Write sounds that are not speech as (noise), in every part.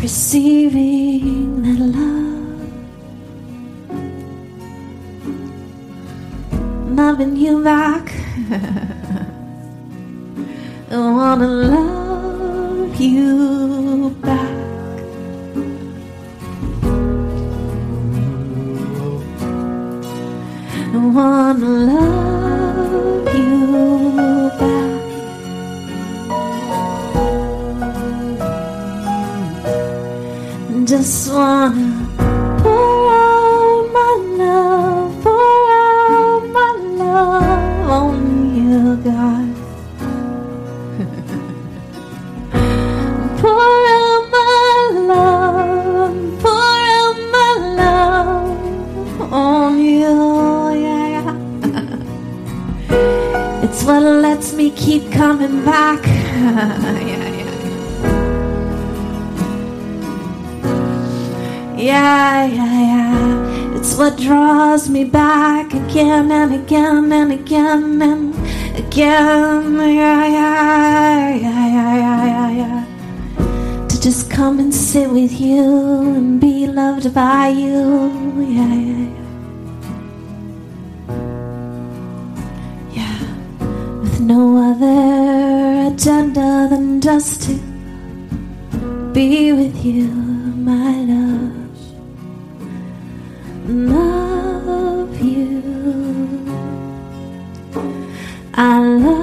receiving that love. Loving you back. (laughs) I wanna love you (laughs) It's what lets me keep coming back. (laughs) yeah, yeah. Yeah, yeah, yeah. It's what draws me back again and again and again and again. Yeah, yeah, yeah, yeah, yeah, yeah, yeah. To just come and sit with you and be loved by you. Yeah, yeah, yeah. Yeah. With no other agenda than just to be with you, my love. Love you. I love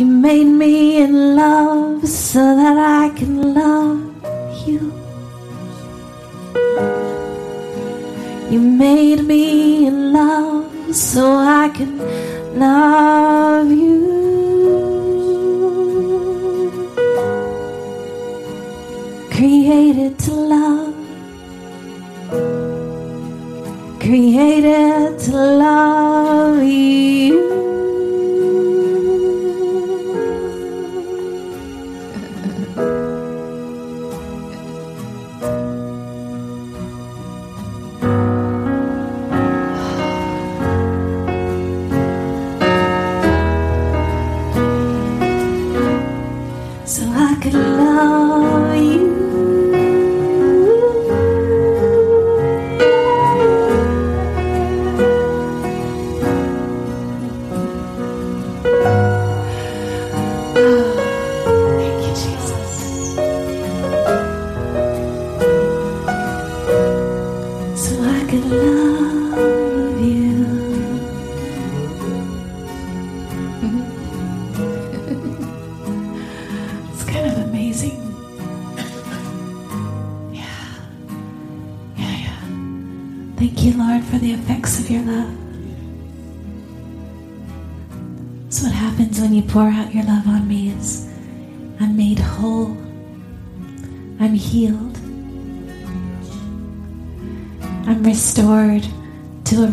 You made me in love so that I can love you. You made me in love so I can love you. Created to love, created to love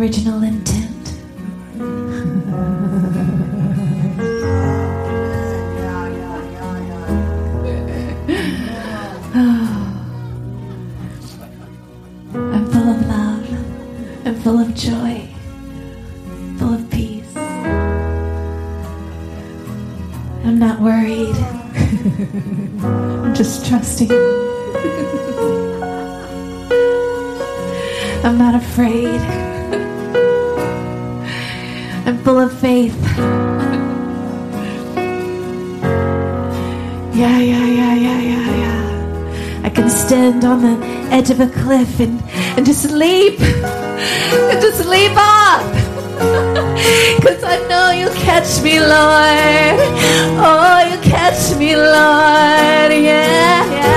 original intent. (sighs) I'm full of love. I'm full of joy. Full of peace. I'm not worried. (laughs) I'm just trusting. (laughs) I'm not afraid. Cliff and, and just leap. (laughs) and just leap off. Cause I know you'll catch me, Lord. Oh, you catch me, Lord. Yeah, yeah.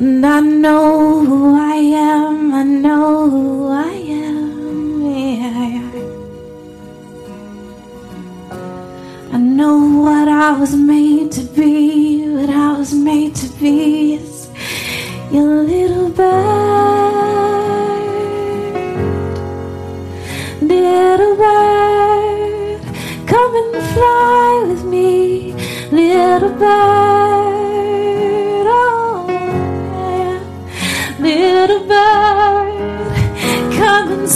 And I know who I am. I know who I am. Yeah, yeah. I know what I was made to be. What I was made to be is your little bird. Little bird, come and fly with me, little bird. Little bird, come and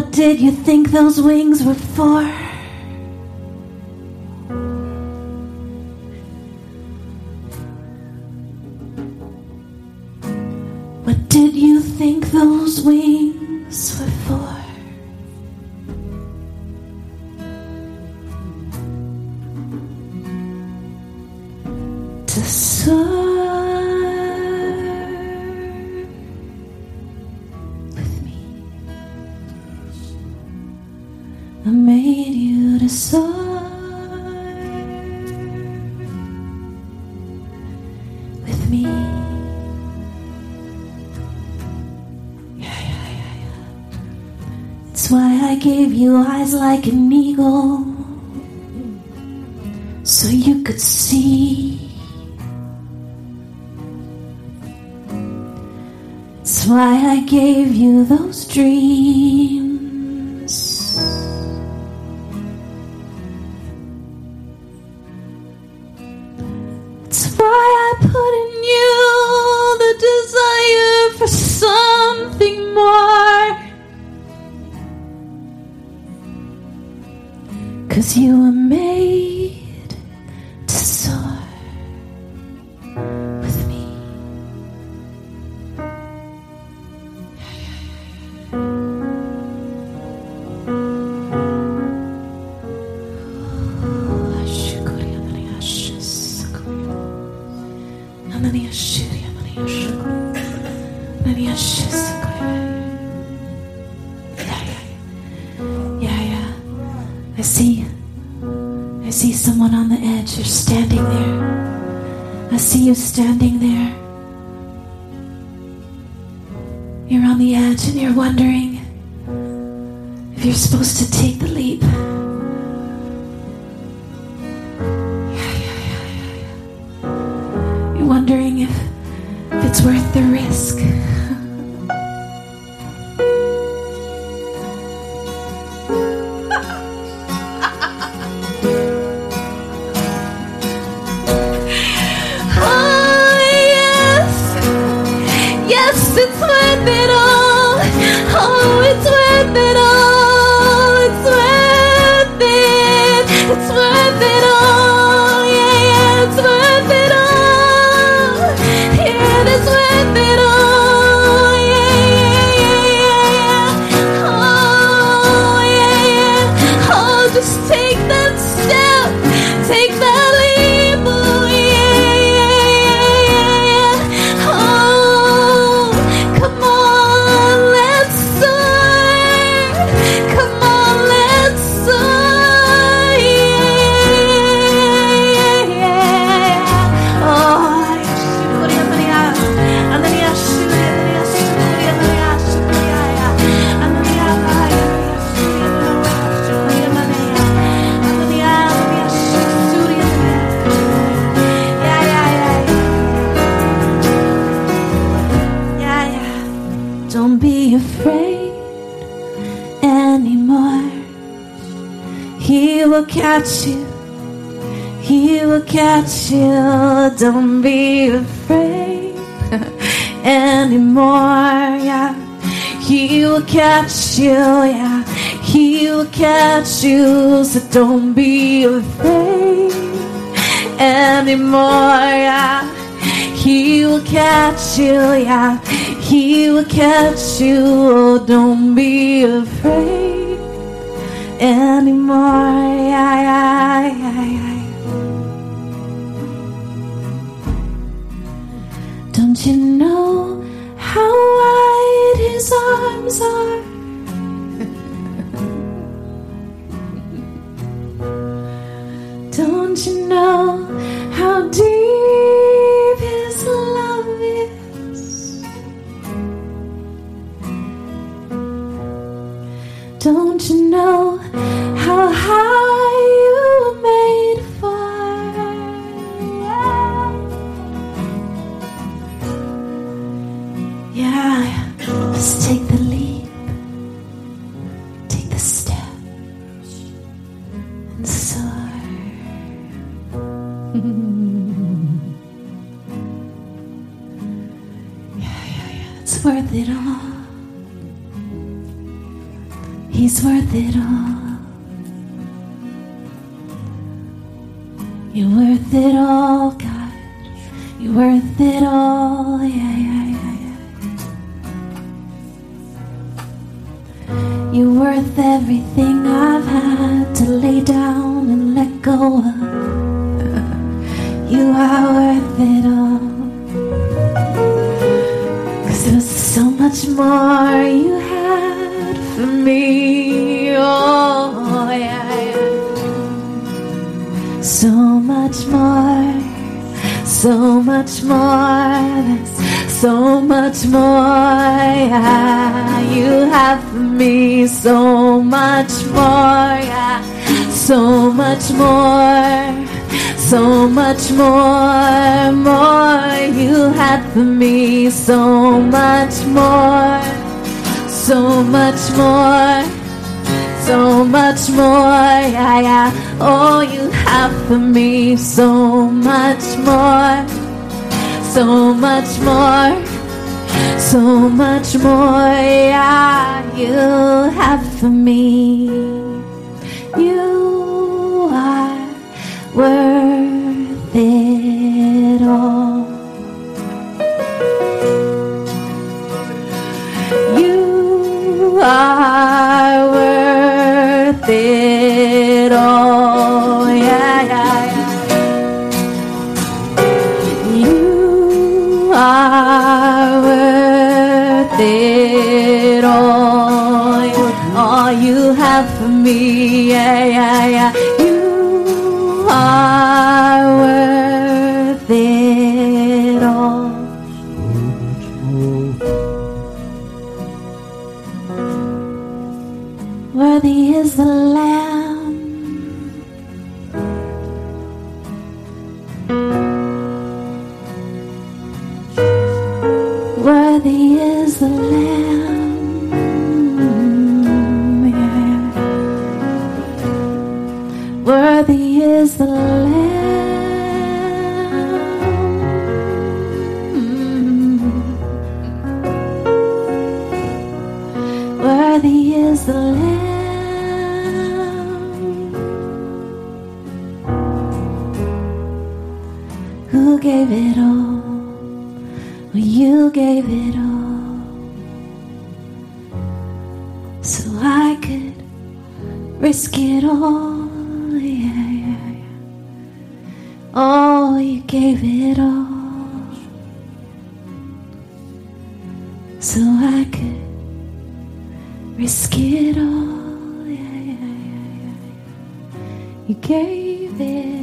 What did you think those wings were for? Gave you eyes like an eagle, so you could see. It's why I gave you those dreams. More. Cause you were made to soar with me. Yeah, I see. I see someone on the edge. You're standing there. I see you standing there. You're on the edge and you're wondering if you're supposed to take the leap. You're wondering if, if it's worth the risk. Be afraid anymore. He will catch you. He will catch you. Don't be afraid (laughs) anymore. Yeah. He will catch you. Yeah. He will catch you. So don't be afraid anymore. Yeah. He will catch you. Yeah. He will catch you. Oh, don't be afraid anymore. Don't you know how wide his arms are? You're worth everything I've had to lay down and let go of. you are worth it all. Cause there was so much more you had for me. Oh, yeah, yeah. So much more, so much more, there's so much more. Yeah, you have for me so much more. Yeah, so much more. So much more, more you have for me, so much more, so much more, so much more, yeah, yeah. Oh, you have for me, so much more, so much more, so much more yeah, you have for me. You are worth it all. You are worth it me. Gave it all? Well, you gave it all. So I could risk it all. Yeah, yeah, yeah. Oh, you gave it all. So I could risk it all. Yeah, yeah, yeah, yeah. You gave it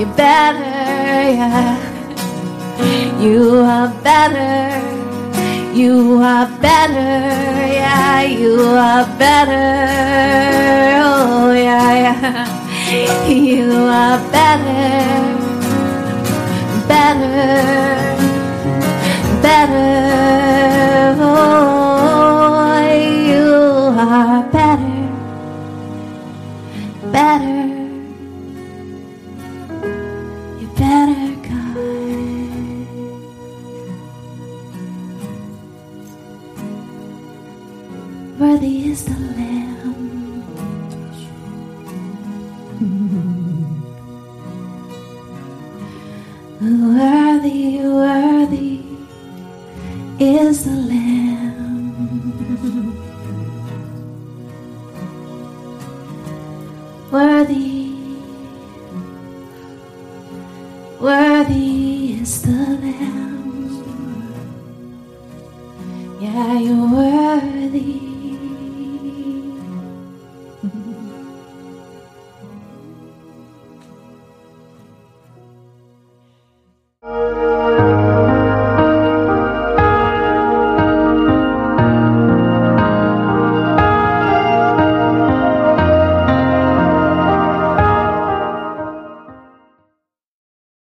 yeah. You better, yeah. You are better. You are better, yeah, you are better, oh yeah, yeah. You are better, better, better, Worthy, worthy is the Lamb.